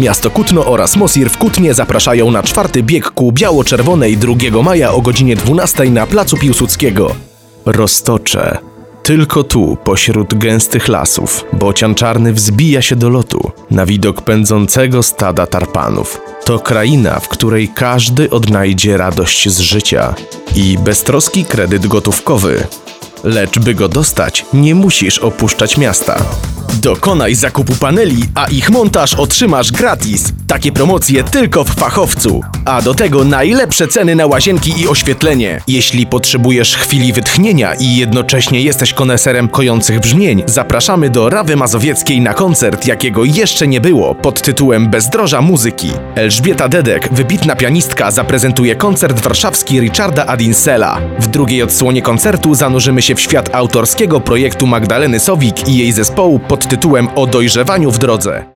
Miasto Kutno oraz Mosir w Kutnie zapraszają na czwarty bieg ku biało-czerwonej 2 maja o godzinie 12 na Placu Piłsudskiego. Roztocze. Tylko tu, pośród gęstych lasów, bocian czarny wzbija się do lotu na widok pędzącego stada tarpanów. To kraina, w której każdy odnajdzie radość z życia i beztroski kredyt gotówkowy. Lecz by go dostać, nie musisz opuszczać miasta. Dokonaj zakupu paneli, a ich montaż otrzymasz gratis. Takie promocje tylko w fachowcu. A do tego najlepsze ceny na łazienki i oświetlenie. Jeśli potrzebujesz chwili wytchnienia i jednocześnie jesteś koneserem kojących brzmień, zapraszamy do Rawy Mazowieckiej na koncert, jakiego jeszcze nie było, pod tytułem Bezdroża muzyki. Elżbieta Dedek, wybitna pianistka, zaprezentuje koncert warszawski Richarda Adinsela. W drugiej odsłonie koncertu zanurzymy się w świat autorskiego projektu Magdaleny Sowik i jej zespołu pod tytułem O dojrzewaniu w drodze.